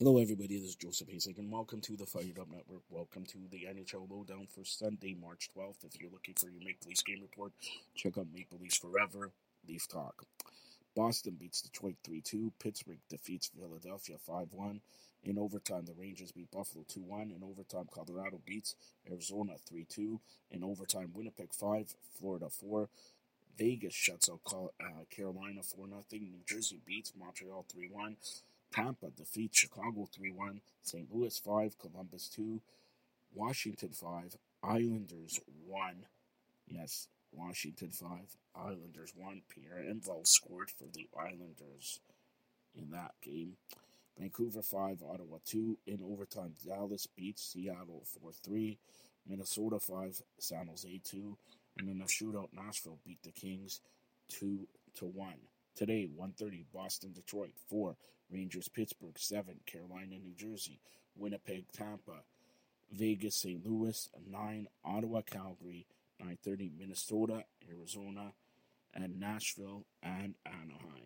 Hello, everybody. This is Joseph Hasek, and welcome to the Fired Up Network. Welcome to the NHL Lowdown for Sunday, March 12th. If you're looking for your Maple Leafs game report, check out Maple Leafs Forever, Leaf Talk. Boston beats Detroit 3 2. Pittsburgh defeats Philadelphia 5 1. In overtime, the Rangers beat Buffalo 2 1. In overtime, Colorado beats Arizona 3 2. In overtime, Winnipeg 5, Florida 4. Vegas shuts out uh, Carolina 4 0. New Jersey beats Montreal 3 1. Tampa defeats Chicago 3 1, St. Louis 5, Columbus 2, Washington 5, Islanders 1. Yes, Washington 5, Islanders 1. Pierre Engvall scored for the Islanders in that game. Vancouver 5, Ottawa 2. In overtime, Dallas beats Seattle 4 3. Minnesota 5, San Jose 2. And in a shootout, Nashville beat the Kings 2 to 1. Today, 1.30, Boston, Detroit, 4, Rangers, Pittsburgh, 7, Carolina, New Jersey, Winnipeg, Tampa, Vegas, St. Louis, 9, Ottawa, Calgary, 9.30, Minnesota, Arizona, and Nashville and Anaheim.